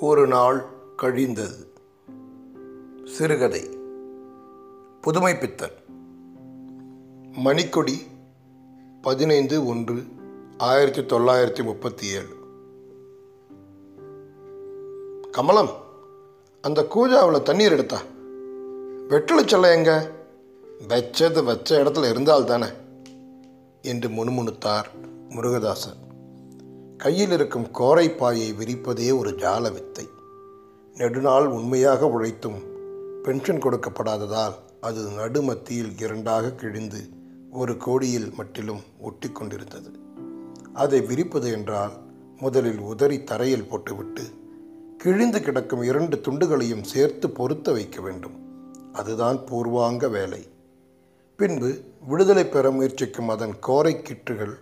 ஒரு நாள் கழிந்தது. சிறுகதை. புதுமை பித்தன். மணிக்கொடி பதினைந்து ஒன்று ஆயிரத்தி தொள்ளாயிரத்தி முப்பத்தி ஏழு கமலம் அந்த கூஜாவில் தண்ணீர் எடுத்தா? வெட்டலை எங்க? வச்சது வச்ச இடத்துல இருந்தால் தானே என்று முணுமுணுத்தார் முருகதாசன். கையில் இருக்கும் கோரைப்பாயை விரிப்பதே ஒரு ஜால வித்தை நெடுநாள் உண்மையாக உழைத்தும் பென்ஷன் கொடுக்கப்படாததால் அது நடுமத்தியில் இரண்டாக கிழிந்து ஒரு கோடியில் மட்டிலும் ஒட்டி கொண்டிருந்தது. அதை விரிப்பது என்றால் முதலில் உதறி தரையில் போட்டுவிட்டு கிழிந்து கிடக்கும் இரண்டு துண்டுகளையும் சேர்த்து பொருத்த வைக்க வேண்டும். அதுதான் பூர்வாங்க வேலை. பின்பு விடுதலை பெற முயற்சிக்கும் அதன் கோரை கிற்றுகள்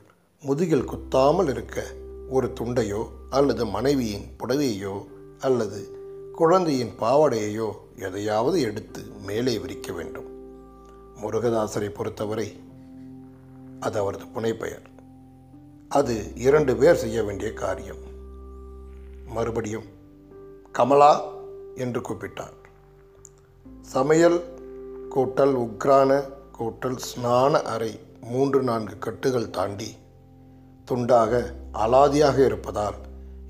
முதுகில் குத்தாமல் இருக்க ஒரு துண்டையோ அல்லது மனைவியின் புடவையோ அல்லது குழந்தையின் பாவாடையையோ எதையாவது எடுத்து மேலே விரிக்க வேண்டும். முருகதாசரை பொறுத்தவரை அது அவரது புனைப்பெயர். அது இரண்டு பேர் செய்ய வேண்டிய காரியம். மறுபடியும் கமலா என்று கூப்பிட்டார். சமையல் கூட்டல் உக்ரான கூட்டல் ஸ்நான அறை மூன்று நான்கு கட்டுகள் தாண்டி துண்டாக அலாதியாக இருப்பதால்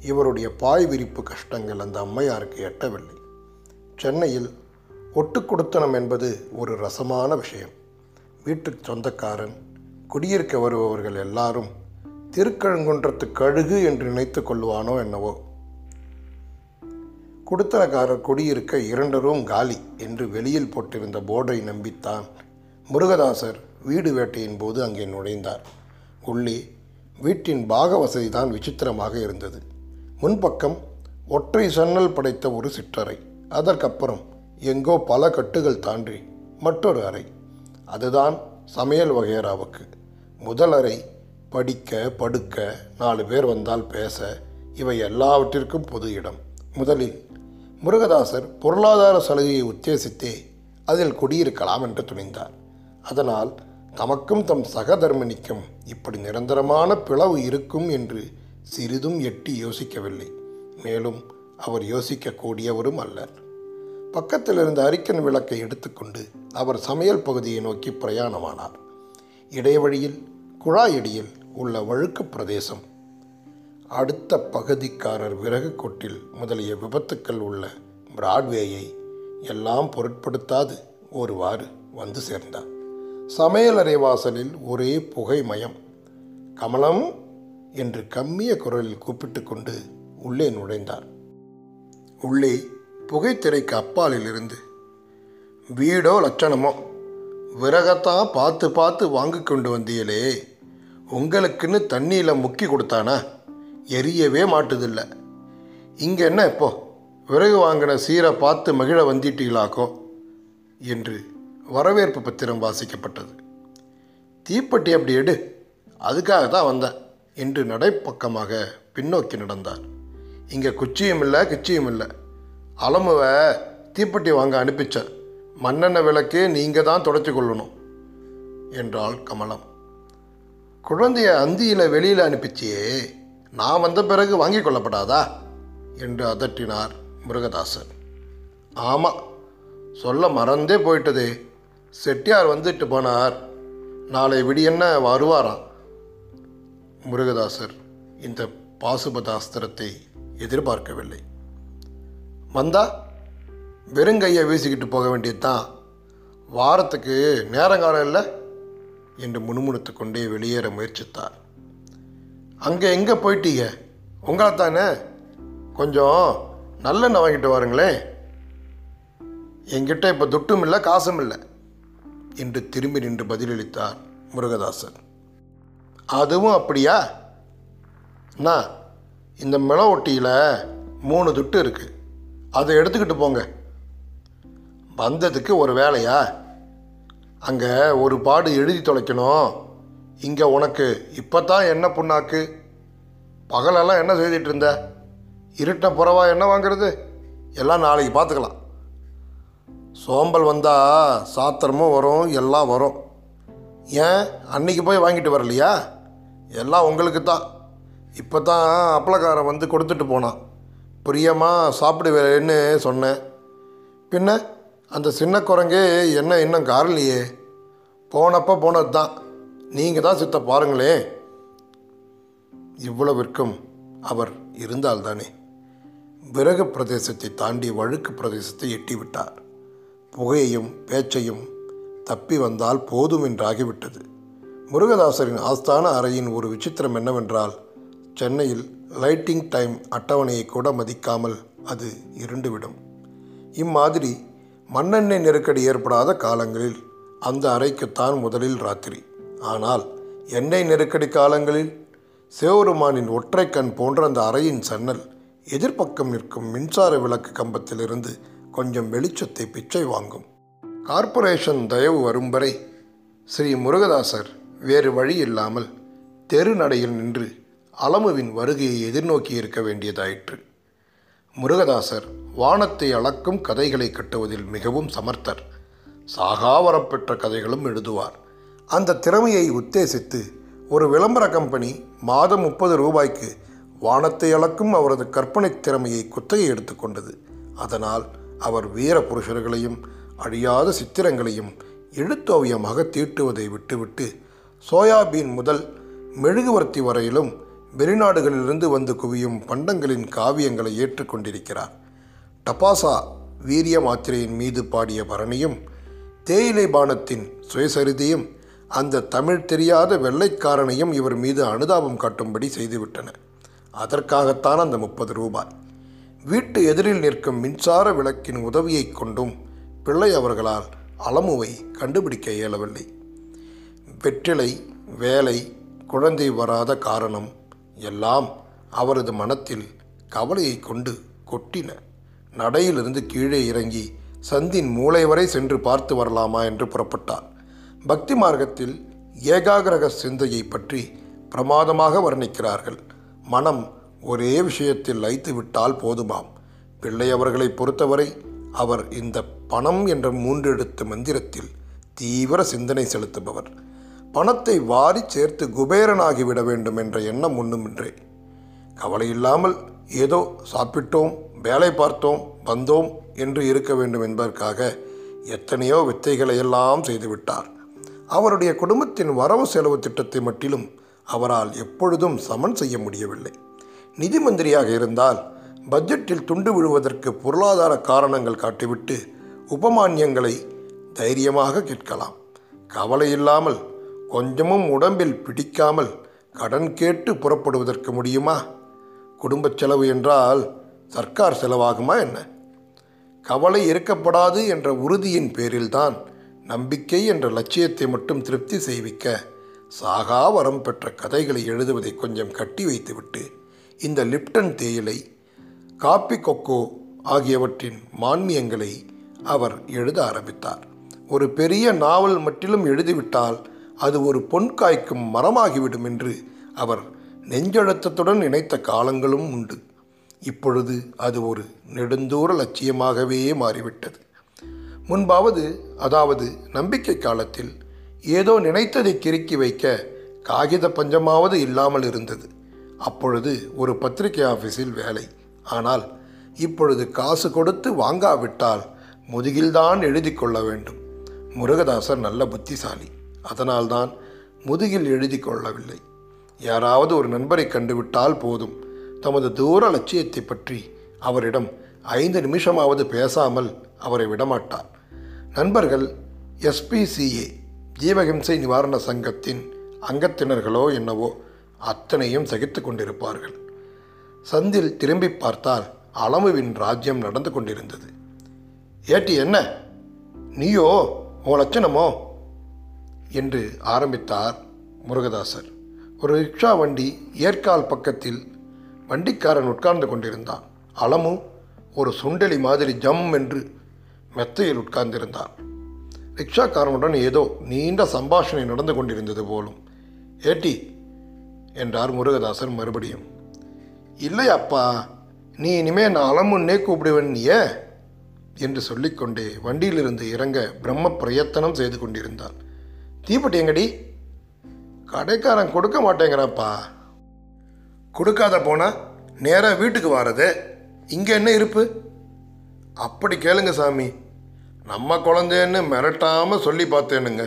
இவருடைய பாய் விரிப்பு கஷ்டங்கள் அந்த அம்மையாருக்கு எட்டவில்லை. சென்னையில் ஒட்டு கொடுத்தனம் என்பது ஒரு ரசமான விஷயம். வீட்டுக்கு சொந்தக்காரன் குடியிருக்க வருபவர்கள் எல்லாரும் திருக்கழுங்குன்றத்து கழுகு என்று நினைத்து கொள்வானோ என்னவோ. குடுத்தனக்காரர் குடியிருக்க இரண்டு ரூம் காலி என்று வெளியில் போட்டிருந்த போர்டை நம்பித்தான் முருகதாசர் வீடு வேட்டையின் போது அங்கே நுழைந்தார். உள்ளே வீட்டின் பாக வசதி தான் விசித்திரமாக இருந்தது. முன்பக்கம் ஒற்றை சன்னல் படைத்த ஒரு சிற்றறை. அதற்கப்புறம் எங்கோ பல கட்டுகள் தாண்டி மற்றொரு அறை. அதுதான் சமையல் வகையராவுக்கு. முதல் அறை படிக்க படுக்க நாலு பேர் வந்தால் பேச இவை எல்லாவற்றிற்கும் பொது இடம். முதலில் முருகதாசர் பொருளாதார சலுகையை உத்தேசித்தே அதில் குடியிருக்கலாம் என்று துணிந்தார். அதனால் தமக்கும் தம் சகதர்மனிக்கும் இப்படி நிரந்தரமான பிளவு இருக்கும் என்று சிறிதும் எட்டி யோசிக்கவில்லை. மேலும் அவர் யோசிக்கக்கூடியவரும் அல்லர். பக்கத்தில் இருந்த அரிக்கன் விளக்கை எடுத்துக்கொண்டு அவர் சமையல் பகுதியை நோக்கி பிரயாணமானார். இடைவழியில் குழாயடியில் உள்ள வழுக்கு பிரதேசம். அடுத்த பகுதிக்காரர் விறகு கொட்டில் முதலிய விபத்துக்கள் உள்ள பிராட்வேயை எல்லாம் பொருட்படுத்தாது ஒருவாறு வந்து சேர்ந்தார். சமையலறை வாசலில் ஒரே புகைமயம். கமலம் என்று கம்மிய குரலில் கூப்பிட்டு கொண்டு உள்ளே நுழைந்தார். உள்ளே புகைத்திரைக்கு அப்பாலில் இருந்து வீடோ லட்சணமோ விறகத்தான் பார்த்து பார்த்து வாங்கி கொண்டு வந்தீங்களே உங்களுக்குன்னு தண்ணியில் முக்கி கொடுத்தானா? எரியவே மாட்டுதில்ல. இங்கே என்ன இப்போ? விறகு வாங்கின சீரை பார்த்து மகிழ வந்திட்டீங்களாக்கோ? என்று வரவேற்பு பத்திரம் வாசிக்கப்பட்டது. தீப்பெட்டி அப்படி எடு. அதுக்காக தான் வந்தேன் என்று நடைப்பக்கமாக பின்னோக்கி நடந்தார் இங்கே குச்சியும் இல்லை கிச்சியும் இல்லை. அலமுவை தீப்பெட்டி வாங்க அனுப்பிச்ச மண்ணெண்ணெய் விளக்கு நீங்கள் தான் தொடச்சி கொள்ளணும் என்றாள் கமலம். குழந்தைய அந்தியில் வெளியில் அனுப்பிச்சியே நான் வந்த பிறகு வாங்கி கொள்ளப்படாதா? என்று அதட்டினார் முருகதாசன். ஆமாம் சொல்ல மறந்தே போயிட்டதே. செட்டியார் வந்துட்டு போனார். நாளை விடியன்ன வருவாராம்? முருகதாசர் இந்த பாசுபதாஸ்திரத்தை எதிர்பார்க்கவில்லை. வந்தா வெறுங்கையை வீசிக்கிட்டு போக வேண்டியதுதான். வாரத்துக்கு நேரங்காலம் இல்லை? என்று முணுமுணுத்து கொண்டே வெளியேற முயற்சித்தார். அங்கே எங்கே போயிட்டீங்க? உங்களை தானே கொஞ்சம் நல்லெண்ணெய் வாங்கிட்டு வாருங்களேன். என்கிட்ட இப்போ துட்டும் இல்லை காசும் இல்லை என்று திரும்பி நின்று பதிலளித்தார் முருகதாசன். அதுவும் அப்படியா? நான் இந்த மிள ஒட்டியில் மூணு துட்டு இருக்குது அதை எடுத்துக்கிட்டு போங்க. வந்ததுக்கு ஒரு வேலையா? அங்கே ஒரு பாடு எழுதி தொலைக்கணும். இங்கே உனக்கு இப்போ தான் என்ன புண்ணாக்கு? பகலெல்லாம் என்ன செய்துட்டு இருந்த? இருட்ட புறவா என்ன வாங்குறது? எல்லாம் நாளைக்கு பார்த்துக்கலாம். சோம்பல் வந்தால் சாத்திரமும் வரும் எல்லாம் வரும். ஏன்? அன்னைக்கு போய் வாங்கிட்டு வரலையா? எல்லாம் உங்களுக்கு தான் இப்போ தான் அப்பளக்காரன் வந்து கொடுத்துட்டு போனான். பிரியமாக சாப்பிடுவேன்னு சொன்னேன். பின்ன? அந்த சின்ன குரங்கு என்ன இன்னும் காரலையே? போனப்போ போனது தான் நீங்கள் தான் சித்த பாருங்களேன் இவ்வளவிற்கும் அவர் இருந்தால்தானே. விறகு பிரதேசத்தை தாண்டி வழுக்கு பிரதேசத்தை எட்டிவிட்டார். புகையையும் பேச்சையும் தப்பி வந்தால் போதும் என்றாகிவிட்டது. முருகதாசரின் ஆஸ்தான அறையின் ஒரு விசித்திரம் என்னவென்றால் சென்னையில் லைட்டிங் டைம் அட்டவணையை கூட மதிக்காமல் அது இருண்டுவிடும். இம்மாதிரி மண்ணெண்ணெய் நெருக்கடி ஏற்படாத காலங்களில் அந்த அறைக்குத்தான் முதலில் ராத்திரி. ஆனால் எண்ணெய் நெருக்கடி காலங்களில் சிவபெருமானின் ஒற்றை கண் போன்ற அந்த அறையின் சன்னல் எதிர்ப்பக்கம் நிற்கும் மின்சார விளக்கு கம்பத்திலிருந்து கொஞ்சம் வெளிச்சத்தை பிச்சை வாங்கும். கார்ப்பரேஷன் தயவு வரும் வரை ஸ்ரீ முருகதாசர் வேறு வழி இல்லாமல் தெரு நடையில் நின்று அலமுவின் வருகையை எதிர்நோக்கி இருக்க வேண்டியதாயிற்று. முருகதாசர் வானத்தை அளக்கும் கதைகளை கட்டுவதில் மிகவும் சமர்த்தர். சாகாவரம் பெற்ற கதைகளும் எழுதுவார். அந்த திறமையை உத்தேசித்து ஒரு விளம்பர கம்பெனி மாதம் முப்பது ரூபாய்க்கு வானத்தை அளக்கும் அவரது கற்பனை திறமையை குத்தகை எடுத்துக்கொண்டது அதனால் அவர் வீர புருஷர்களையும் அழியாத சித்திரங்களையும் எழுத்தோவியமாக தீட்டுவதை விட்டுவிட்டு சோயாபீன் முதல் மெழுகுவர்த்தி வரையிலும் வெளிநாடுகளிலிருந்து வந்து குவியும் பண்டங்களின் காவியங்களை ஏற்றுக்கொண்டிருக்கிறார் டபாசா வீரிய மாத்திரையின் மீது பாடிய பரணியும் தேயிலை பானத்தின் சுயசரிதையும் அந்த தமிழ் தெரியாத வெள்ளைக்காரனையும் இவர் மீது அனுதாபம் காட்டும்படி செய்துவிட்டன அதற்காகத்தான் அந்த முப்பது ரூபாய். வீட்டு எதிரில் நிற்கும் மின்சார விளக்கின் உதவியைக் கொண்டும் பிள்ளை அவர்களால் அலமுவை கண்டுபிடிக்க இயலவில்லை. வெற்றிலை வேலை குழந்தை வராத காரணம் எல்லாம் அவரது மனத்தில் கவலையை கொண்டு கொட்டின. நடையிலிருந்து கீழே இறங்கி சந்தின் மூளை வரை சென்று பார்த்து வரலாமா என்று புறப்பட்டார் பக்தி மார்க்கத்தில் ஏகாகிரக சிந்தையை பற்றி பிரமாதமாக வர்ணிக்கிறார்கள். மனம் ஒரே விஷயத்தில் லைத்து விட்டால் போதுமாம். பிள்ளை அவர்களை பொறுத்தவரை அவர் இந்த பணம் என்ற மூன்றெழுத்து மந்திரத்தில் தீவிர சிந்தனை செலுத்துபவர். பணத்தை வாரி சேர்த்து குபேரனாகிவிட வேண்டும் என்ற எண்ணம் ஒன்றுமின்றே கவலை இல்லாமல் ஏதோ சாப்பிட்டோம் வேலை பார்த்தோம் வந்தோம் என்று இருக்க வேண்டும் என்பதற்காக எத்தனையோ வித்தைகளை எல்லாம் செய்துவிட்டார் அவருடைய குடும்பத்தின் வரவு செலவு திட்டத்தை மட்டிலும் அவரால் எப்பொழுதும் சமன் செய்ய முடியவில்லை. நிதி மந்திரியாக இருந்தால் பட்ஜெட்டில் துண்டு விழுவதற்கு பொருளாதார காரணங்கள் காட்டிவிட்டு உபமானியங்களை தைரியமாக கேட்கலாம். கவலை இல்லாமல் கொஞ்சமும் உடம்பில் பிடிக்காமல் கடன் கேட்டு புறப்படுவதற்கு முடியுமா? குடும்பச் செலவு என்றால் சர்க்கார் செலவாகுமா என்ன? கவலை இருக்கப்படாது என்ற உறுதியின் பேரில்தான் நம்பிக்கை என்ற லட்சியத்தை மட்டும் திருப்தி செய்விக்க சாகா வரம் பெற்ற கதைகளை எழுதுவதை கொஞ்சம் கட்டி வைத்துவிட்டு இந்த லிப்டன் தேயிலை காப்பி கொக்கோ ஆகியவற்றின் மான்மியங்களை அவர் எழுத ஆரம்பித்தார். ஒரு பெரிய நாவல் மட்டிலும் எழுதிவிட்டால் அது ஒரு பொன் காய்க்கும் மரமாகிவிடும் என்று அவர் நெஞ்சழுத்தத்துடன் நினைத்த காலங்களும் உண்டு. இப்பொழுது அது ஒரு நெடுந்தூர லட்சியமாகவே மாறிவிட்டது. முன்பாவது அதாவது நம்பிக்கை காலத்தில் ஏதோ நினைத்ததை கிறுக்கி வைக்க காகித பஞ்சமாவது இல்லாமல் இருந்தது. அப்பொழுது ஒரு பத்திரிகை ஆஃபீஸில் வேலை. ஆனால் இப்பொழுது காசு கொடுத்து வாங்காவிட்டால் முதுகில்தான் எழுதி கொள்ள வேண்டும். முருகதாசர் நல்ல புத்திசாலி. அதனால்தான் முதுகில் எழுதி கொள்ளவில்லை. யாராவது ஒரு நண்பரை கண்டுவிட்டால் போதும். தமது தூர லட்சியத்தை பற்றி அவரிடம் ஐந்து நிமிஷமாவது பேசாமல் அவரை விடமாட்டார். நண்பர்கள் எஸ்பிசிஏ ஜீவஹிம்சை நிவாரண சங்கத்தின் அங்கத்தினர்களோ என்னவோ அத்தனையும் சகித்து கொண்டிருப்பார்கள். சந்தில் திரும்பி பார்த்தால் அளவுவின் ராஜ்யம் நடந்து கொண்டிருந்தது. ஏட்டி என்ன? நீயோ? உன் லட்சணமோ? என்று ஆரம்பித்தார் முருகதாசர். ஒரு ரிக்ஷா வண்டி ஏற்கால் பக்கத்தில் வண்டிக்காரன் உட்கார்ந்து கொண்டிருந்தான். அளமு ஒரு சுண்டெலி மாதிரி ஜம் என்று மெத்தையில் உட்கார்ந்திருந்தான். ரிக்ஷாக்காரனுடன் ஏதோ நீண்ட சம்பாஷணை நடந்து கொண்டிருந்தது போலும். ஏட்டி என்றார் முருகதாசன் மறுபடியும். இல்லை அப்பா நீ இனிமே நான் அலமுன்னே கூப்பிடுவேன் நீயே என்று சொல்லிக்கொண்டே வண்டியிலிருந்து இறங்க பிரம்ம பிரயத்தனம் செய்து கொண்டிருந்தான். தீப்பெட்டி எங்கடி? கடைக்காரன் கொடுக்க மாட்டேங்கிறாப்பா கொடுக்காத போனால் நேராக வீட்டுக்கு வாரது இங்கே என்ன இருப்பு? அப்படி கேளுங்க சாமி நம்ம குழந்தைன்னு மிரட்டாமல் சொல்லி பார்த்தேனுங்க.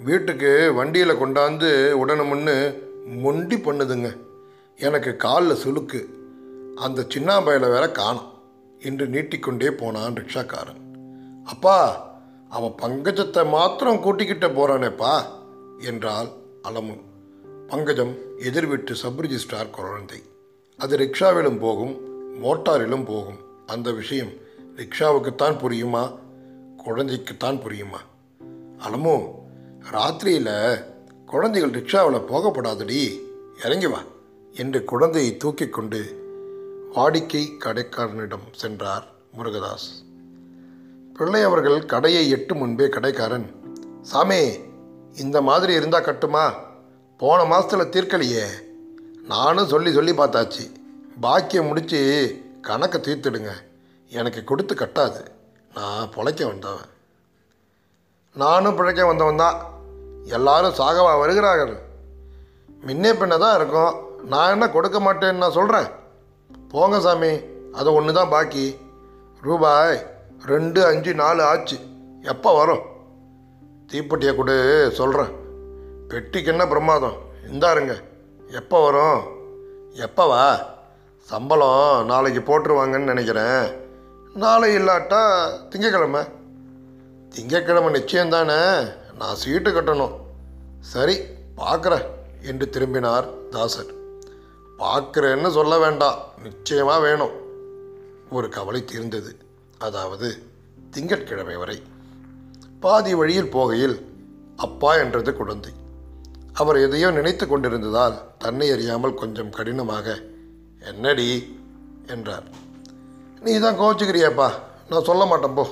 வீட்டுக்கு வண்டியில் கொண்டாந்து உடனமுன்னு மொண்டி பண்ணுதுங்க. எனக்கு காலில் சுளுக்கு. அந்த சின்னாம்பையில் வேற காணோம். என்று நீட்டிக்கொண்டே போனான் ரிக்ஷாக்காரன். அப்பா அவன் பங்கஜத்தை மாத்திரம் கூட்டிக்கிட்ட போகிறானேப்பா என்றால் அலமு. பங்கஜம் எதிர்விட்டு சப் ரிஜிஸ்ட்ரார் குழந்தை அது ரிக்ஷாவிலும் போகும் மோட்டாரிலும் போகும். அந்த விஷயம் ரிக்ஷாவுக்குத்தான் புரியுமா? குழந்தைக்குத்தான் புரியுமா? அலமோ ராத்திரியில் குழந்தைகள் ரிக்ஷாவில் போகப்படாதடி. இறங்கி வா. என்று குழந்தையை தூக்கி கொண்டு வாடிக்கை கடைக்காரனிடம் சென்றார் முருகதாஸ். பிள்ளை அவர்கள் கடையை எட்டு முன்பே கடைக்காரன் சாமி இந்த மாதிரி இருந்தால் கட்டுமா? போன மாதத்தில் தீர்க்கலையே. நானும் சொல்லி சொல்லி பார்த்தாச்சு. பாக்கியம் முடித்து கணக்கை தீர்த்துடுங்க. எனக்கு கொடுத்து கட்டாது. நான் பிழைக்க வந்தவன். நானும் பிழைக்க வந்தவன் தான். எல்லாரும் சாகவா வருகிறார்கள். முன்னே பின்ன தான் இருக்கும். நான் என்ன கொடுக்க மாட்டேன்னு நான் சொல்கிறேன் போங்க சாமி அது ஒன்று தான் பாக்கி. ரூபாய் ரெண்டு அஞ்சு நாலு ஆச்சு. எப்போ வரும்? தீப்பெட்டியை கொடு சொல்கிறேன் பெட்டிக்கு என்ன பிரமாதம்? இந்தாருங்க. எப்போ வரும்? எப்போவா சம்பளம் நாளைக்கு போட்டுருவாங்கன்னு நினைக்கிறேன். நாளை இல்லாட்டா திங்கக்கிழமை. திங்கக்கிழமை நிச்சயம் தானே நான் சீட்டு கட்டணும். சரி பார்க்குறேன் என்று திரும்பினார் தாசர். பார்க்குறேன்னு சொல்ல வேண்டாம் நிச்சயமாக வேணும். ஒரு கவலை தீர்ந்தது. அதாவது திங்கட்கிழமை வரை. பாதி வழியில் போகையில் அப்பா என்றது குழந்தை. அவர் எதையோ நினைத்து கொண்டிருந்ததால் தன்னை அறியாமல் கொஞ்சம் கடினமாக என்னடி? என்றார். நீ தான் கோச்சிக்கிறியாப்பா நான் சொல்ல மாட்டேன் போ.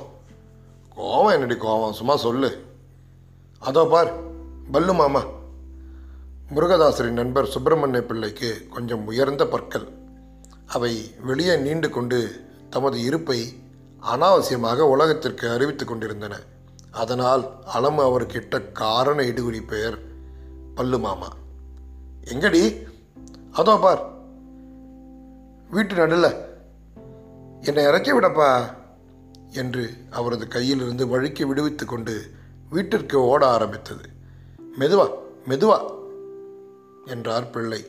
கோவம் என்னடி கோவம்? சும்மா சொல்லு. அதோ பார் பல்லு மாமா. முருகதாசரின் நண்பர் சுப்பிரமணிய பிள்ளைக்கு கொஞ்சம் உயர்ந்த பற்கள். அவை வெளியே நீண்டு கொண்டு தமது இருப்பை அனாவசியமாக உலகத்திற்கு அறிவித்துக் கொண்டிருந்தன. அதனால் அலமு அவர்கிட்ட காரண இடுகுறி பெயர் பல்லு மாமா. எங்கடி? அதோ பார். வீட்டு நடுல. என்னை இறக்கி விடப்பா என்று அவரது கையிலிருந்து வழுக்கி விடுவித்து கொண்டு வீட்டிற்கு ஓட ஆரம்பித்தது. மெதுவா மெதுவா என்றார் பிள்ளை.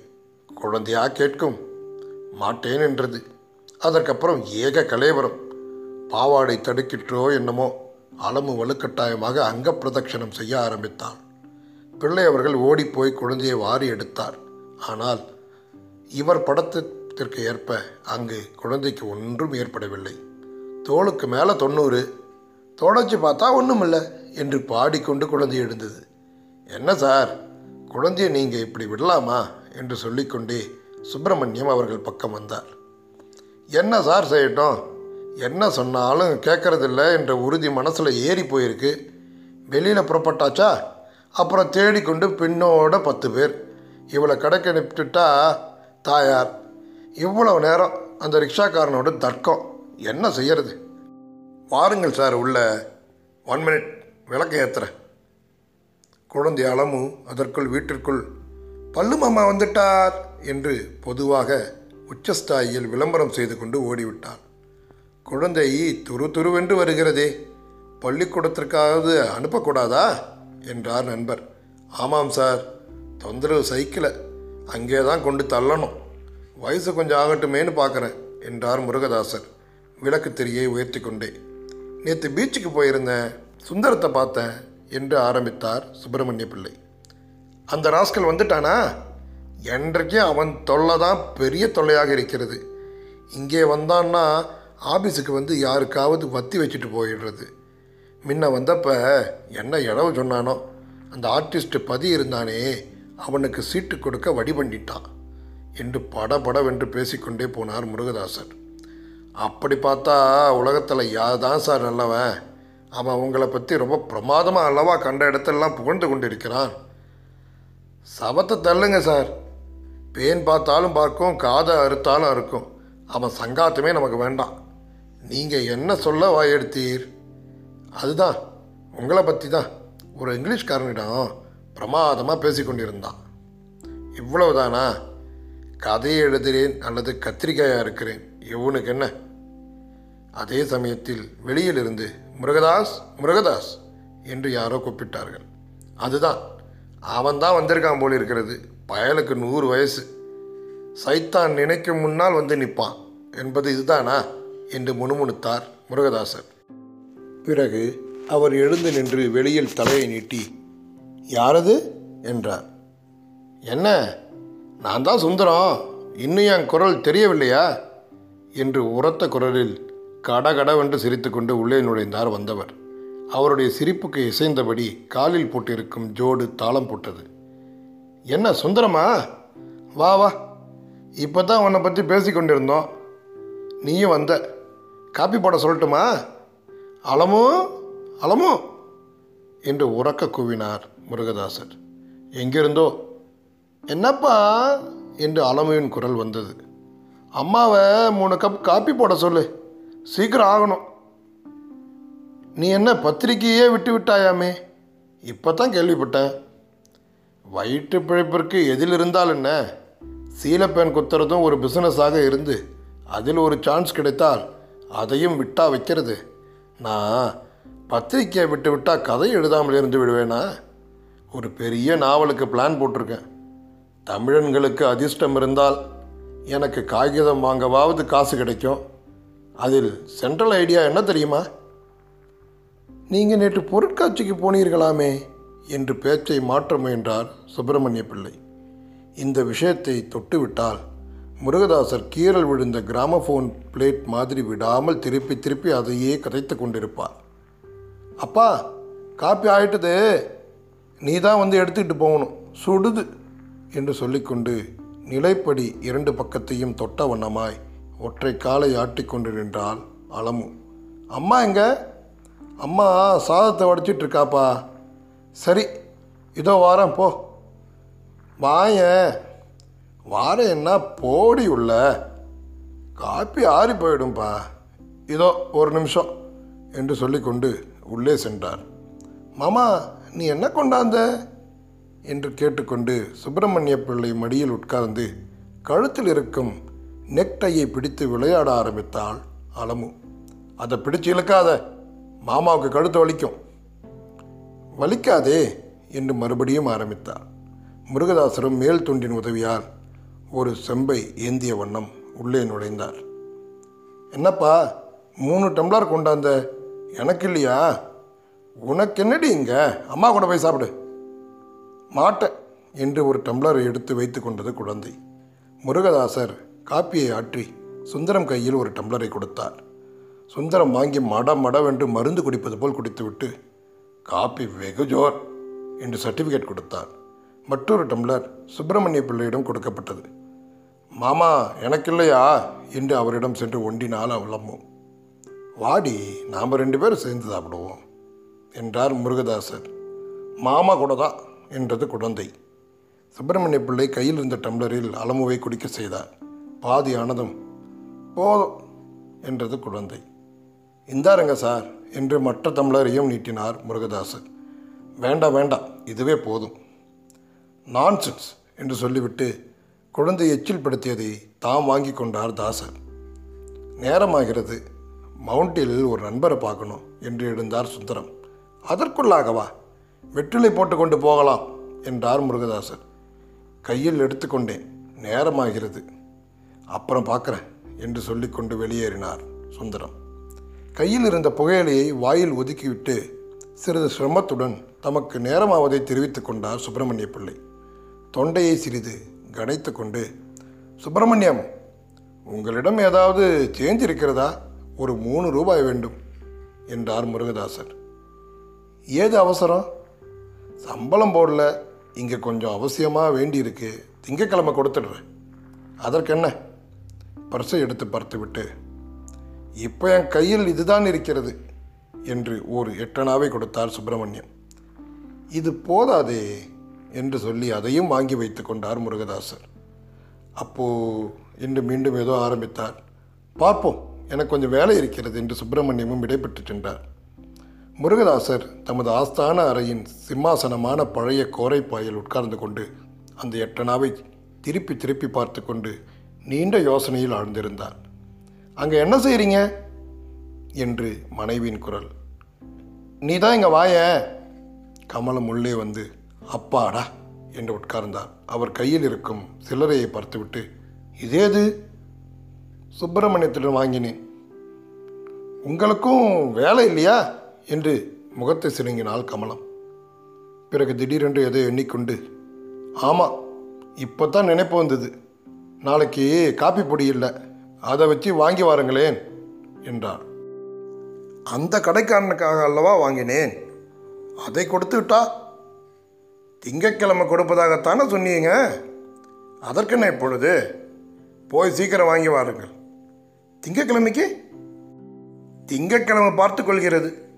குழந்தையா கேட்கும். மாட்டேன் என்றது. அதற்கப்புறம் ஏக கலேவரம். பாவாடை தடுக்கிற்றோ என்னமோ. அலமு வலுக்கட்டாயமாக அங்க பிரதட்சணம் செய்ய ஆரம்பித்தான். பிள்ளை அவர்கள் ஓடிப்போய் குழந்தையை வாரி எடுத்தார். ஆனால் இவர் படத்திற்கு ஏற்ப அங்கு குழந்தைக்கு ஒன்றும் ஏற்படவில்லை. தோளுக்கு மேலே தொண்ணூறு. தொடச்சி பார்த்தா ஒன்றும் இல்லை என்று பாடிக்கொண்டு குழந்தை எழுந்தது. என்ன சார்? குழந்தையை நீங்கள் இப்படி விடலாமா? என்று சொல்லிக்கொண்டே சுப்பிரமணியம் அவர்கள் பக்கம் வந்தார். என்ன சார் செய்யட்டும்? என்ன சொன்னாலும் கேட்கறதில்ல என்ற உறுதி மனசில் ஏறி போயிருக்கு. வெளியில் புறப்பட்டாச்சா? அப்புறம் தேடிக்கொண்டு பின்னோட பத்து பேர். இவளை கடைக்கு அனுப்பிட்டுட்டா தாயார். இவ்வளவு நேரம் அந்த ரிக்ஷாக்காரனோட தர்க்கம். என்ன செய்யறது? வாருங்கள் சார் உள்ள. ஒன் மினிட் விளக்க ஏத்துறேன் குழந்தை அலமு அதற்குள் வீட்டிற்குள் பல்லு மாமா வந்துட்டார் என்று பொதுவாக உச்சஸ்தாயில் விளம்பரம் செய்து கொண்டு ஓடிவிட்டாள் குழந்தை துரு துருவென்று வருகிறதே பள்ளிக்கூடத்திற்காவது அனுப்பக்கூடாதா? என்றார் நண்பர். ஆமாம் சார் தொந்தரவு சைக்கிளை அங்கே தான் கொண்டு தள்ளணும். வயசு கொஞ்சம் ஆகட்டுமேன்னு பார்க்குறேன் என்றார் முருகதாசர். விளக்கு திரியை உயர்த்தி கொண்டே. நேற்று பீச்சுக்கு போயிருந்தேன் சுந்தரத்தை பார்த்தேன் என்று ஆரம்பித்தார் சுப்பிரமணிய பிள்ளை. அந்த ராஸ்கல் வந்துட்டானா? என்றைக்கும் அவன் தொல்லை தான் பெரிய தொல்லையாக இருக்கிறது. இங்கே வந்தான்னா ஆபீஸுக்கு வந்து யாருக்காவது வத்தி வச்சுட்டு போயிடுறது. முன்ன வந்தப்போ என்ன இழவு சொன்னானோ அந்த ஆர்டிஸ்ட்டு பதி இருந்தானே அவனுக்கு சீட்டு கொடுக்க வழி பண்ணிட்டான் என்று படபடவென்று பேசிக்கொண்டே போனார் முருகதாசர். அப்படி பார்த்தா உலகத்தில் யார் தான் சார் நல்லவன்? அவன் உங்களை பற்றி ரொம்ப பிரமாதமாக அல்லவா கண்ட இடத்தெல்லாம் புகழ்ந்து கொண்டிருக்கிறான். சபத்தை தள்ளுங்க சார். பேன் பார்த்தாலும் பார்க்கும் காதை அறுத்தாலும் அறுக்கும். அவன் சங்காத்தமே நமக்கு வேண்டாம். நீங்கள் என்ன சொல்ல வாயெடுத்தீர்? அதுதான் உங்களை பற்றி தான் ஒரு இங்கிலீஷ்காரனிடம் பிரமாதமாக பேசிக்கொண்டிருந்தான் இவ்வளவுதானா? கதையை எழுதுகிறேன் அல்லது கத்திரிக்காயாக இருக்கிறேன்? எவனுக்கு என்ன? அதே சமயத்தில் வெளியிலிருந்து முருகதாஸ் முருகதாஸ் என்று யாரோ கூப்பிட்டார்கள். அதுதான். அவன்தான் வந்திருக்கான் போல் இருக்கிறது. பயலுக்கு நூறு வயசு. சைத்தான் நினைக்கும் முன்னால் வந்து நிற்பான். என்பது இதுதானா? என்று முணுமுணுத்தார் முருகதாசர். பிறகு அவர் எழுந்து நின்று வெளியில் தலையை நீட்டி யாரது? என்றார். என்ன? நான் தான் சுந்தரம். இன்னும் என் குரல் தெரியவில்லையா? என்று உரத்த குரலில் கடகடவென்று சிரித்துக்கொண்டு உள்ளே நுழைந்தார் வந்தவர். அவருடைய சிரிப்புக்கு இசைந்தபடி காலில் போட்டிருக்கும் ஜோடு தாளம் போட்டது. என்ன சுந்தரமா? வா வா. இப்போ தான் உன்னை பற்றி பேசிக்கொண்டிருந்தோம் நீயும் வந்த. காப்பி போட சொல்லட்டுமா? அலமோ அலமோ என்று உறக்க கூவினார் முருகதாசர். எங்கிருந்தோ? என்னப்பா? என்று அலமுவின் குரல் வந்தது. அம்மாவை மூணு கப் காப்பி போட சொல்லு. சீக்கிரம் ஆகணும். நீ என்ன பத்திரிக்கையே விட்டு விட்டாயாமே? இப்போ தான் கேள்விப்பட்டேன். வயிற்று பிழைப்பிற்கு எதில் இருந்தால் என்ன? சீலப்பேன் குத்துறதும் ஒரு பிஸ்னஸாக இருந்து அதில் ஒரு சான்ஸ் கிடைத்தால் அதையும் விட்டா வைக்கிறது. நான் பத்திரிக்கையை விட்டு விட்டால் கதை எழுதாமல் இருந்து விடுவேனா? ஒரு பெரிய நாவலுக்கு பிளான் போட்டிருக்கேன். தமிழன்களுக்கு அதிர்ஷ்டம் இருந்தால் எனக்கு காகிதம் வாங்கவாவது காசு கிடைக்கும். அதில் சென்ட்ரல் ஐடியா என்ன தெரியுமா? நீங்கள் நேற்று பொருட்காட்சிக்கு போனீர்களாமே என்று பேச்சை மாற்ற முயன்றார் சுப்பிரமணிய பிள்ளை. இந்த விஷயத்தை தொட்டுவிட்டால் முருகதாசர் கீறல் விழுந்த கிராமபோன் பிளேட் மாதிரி விடாமல் திருப்பி திருப்பி அதையே கதைத்து கொண்டிருப்பார். அப்பா காப்பி ஆயிட்டது. நீ தான் வந்து எடுத்துக்கிட்டு போகணும். சுடுது என்று சொல்லிக்கொண்டு நிலைப்படி இரண்டு பக்கத்தையும் தொட்ட வண்ணமாய் ஒற்றை காலை ஆட்டிக்கொண்டு நின்றாள் அலமு. அம்மா எங்க? அம்மா சாதத்தை வடிச்சிட்டு இருக்காப்பா சரி இதோ வாரம் போ. வாயேன் வாரம் என்ன போடி உள்ள? காப்பி ஆறி போயிடும்பா. இதோ ஒரு நிமிஷம் என்று சொல்லிக்கொண்டு உள்ளே சென்றார். மாமா நீ என்ன கொண்டாந்த? என்று கேட்டுக்கொண்டு சுப்பிரமணிய பிள்ளை மடியில் உட்கார்ந்து கழுத்தில் இருக்கும் நெக்டையை பிடித்து விளையாட ஆரம்பித்தாள் அலமு. அதை பிடிச்சு இழுக்காத. மாமாவுக்கு கழுத்து வலிக்கும். வலிக்காதே என்று மறுபடியும் ஆரம்பித்தார் முருகதாசரும் மேல் துண்டின் உதவியால் ஒரு செம்பை ஏந்திய வண்ணம் உள்ளே நுழைந்தார். என்னப்பா மூணு டம்ளர் கொண்டாந்த எனக்கு இல்லையா உனக்கு என்னடி இங்கே? அம்மா கூட போய் சாப்பிடு. மாட்டேன் என்று ஒரு டம்ளரை எடுத்து வைத்து கொண்டது குழந்தை. முருகதாசர் காப்பியை ஆற்றி சுந்தரம் கையில் ஒரு டம்ளரை கொடுத்தார். சுந்தரம் வாங்கி மட மடவென்று மருந்து குடிப்பது போல் குடித்துவிட்டு காப்பி வெகு ஜோர் என்று சர்டிஃபிகேட் கொடுத்தார். மற்றொரு டம்ளர் சுப்பிரமணிய பிள்ளையிடம் கொடுக்கப்பட்டது. மாமா எனக்கு இல்லையா என்று அவரிடம் சென்று ஒண்டினால் அவலமும். வாடி நாம் ரெண்டு பேரும் சேர்ந்து சாப்பிடுவோம் என்றார் முருகதாசர். மாமா கூட தான் என்றது குழந்தை. சுப்பிரமணிய பிள்ளை கையில் இருந்த டம்ளரில் அலமுவை குடிக்க செய்தார். பாதி ஆனதும் போதும் என்றது குழந்தை. இந்தாருங்க சார் என்று மற்ற தமிழரையும் நீட்டினார் முருகதாசர் வேண்டாம் வேண்டாம் இதுவே போதும். நான்சென்ஸ் என்று சொல்லிவிட்டு குழந்தை எச்சில் படுத்தியதை தாம் வாங்கி கொண்டார் தாசர். நேரமாகிறது. மவுண்டில் ஒரு நண்பரை பார்க்கணும் என்று எழுந்தார் சுந்தரம். அதற்குள்ளாகவா வெற்றிலை போட்டுக்கொண்டு போகலாம் என்றார் முருகதாசர். கையில் எடுத்துக்கொண்டேன் நேரமாகிறது. அப்புறம் பார்க்குறேன் என்று சொல்லிக்கொண்டு வெளியேறினார் சுந்தரம். கையில் இருந்த புகையிலையை வாயில் ஒதுக்கிவிட்டு சிறிது சிரமத்துடன் தமக்கு நேரமாவதை தெரிவித்துக் கொண்டார் சுப்பிரமணிய பிள்ளை. தொண்டையை சிறிது கனைத்து கொண்டு சுப்பிரமணியம் உங்களிடம் ஏதாவது சேஞ்ச் இருக்கிறதா? ஒரு மூணு ரூபாய் வேண்டும் என்றார் முருகதாசர். ஏது அவசரம்? சம்பளம் போடல. இங்கே கொஞ்சம் அவசியமாக வேண்டியிருக்கு. திங்கக்கிழமை கொடுத்துடுறேன். அதற்கென்ன? பர்சை எடுத்து பார்த்துவிட்டு இப்போ என் கையில் இதுதான் இருக்கிறது என்று ஒரு எட்டனாவை கொடுத்தார் சுப்பிரமணியம். இது போதாதே என்று சொல்லி அதையும் வாங்கி வைத்து கொண்டார் முருகதாசர். அப்போ என்று மீண்டும் ஏதோ ஆரம்பித்தார். பார்ப்போம் எனக்கு கொஞ்சம் வேலை இருக்கிறது என்று சுப்பிரமணியமும் விடைபெற்று சென்றார். முருகதாசர் தமது ஆஸ்தான அறையின் சிம்மாசனமான பழைய கோரைப்பாயில் உட்கார்ந்து கொண்டு அந்த எட்டனாவை திருப்பி திருப்பி பார்த்து கொண்டு நீண்ட யோசனையில் ஆழ்ந்திருந்தார். அங்கே என்ன செய்கிறீங்க என்று மனைவியின் குரல். நீ தான் இங்கே வாய. கமலம் உள்ளே வந்து அப்பாடா என்று உட்கார்ந்தார். அவர் கையில் இருக்கும் சில்லறையை பார்த்துவிட்டு இதேது சுப்பிரமணியத்திடம் வாங்கினேன். உங்களுக்கும் வேலை இல்லையா? என்று முகத்தை சிறுங்கினாள் கமலம். பிறகு திடீரென்று எதை எண்ணிக்கொண்டு ஆமாம் இப்போ தான் நினைப்பு வந்தது. நாளைக்கு காப்பி பொடி இல்லை. அதை வச்சு வாங்கி வாருங்களேன் என்றார். அந்த கடைக்காரனுக்காக அல்லவா வாங்கினேன்? அதை கொடுத்து விட்டா? திங்கட்கிழமை கொடுப்பதாகத்தானே சொன்னீங்க? அதற்கென்ன இப்பொழுது? போய் சீக்கிரம் வாங்கி வாருங்கள். திங்கட்கிழமைக்கு? திங்கட்கிழமை பார்த்து கொள்கிறது.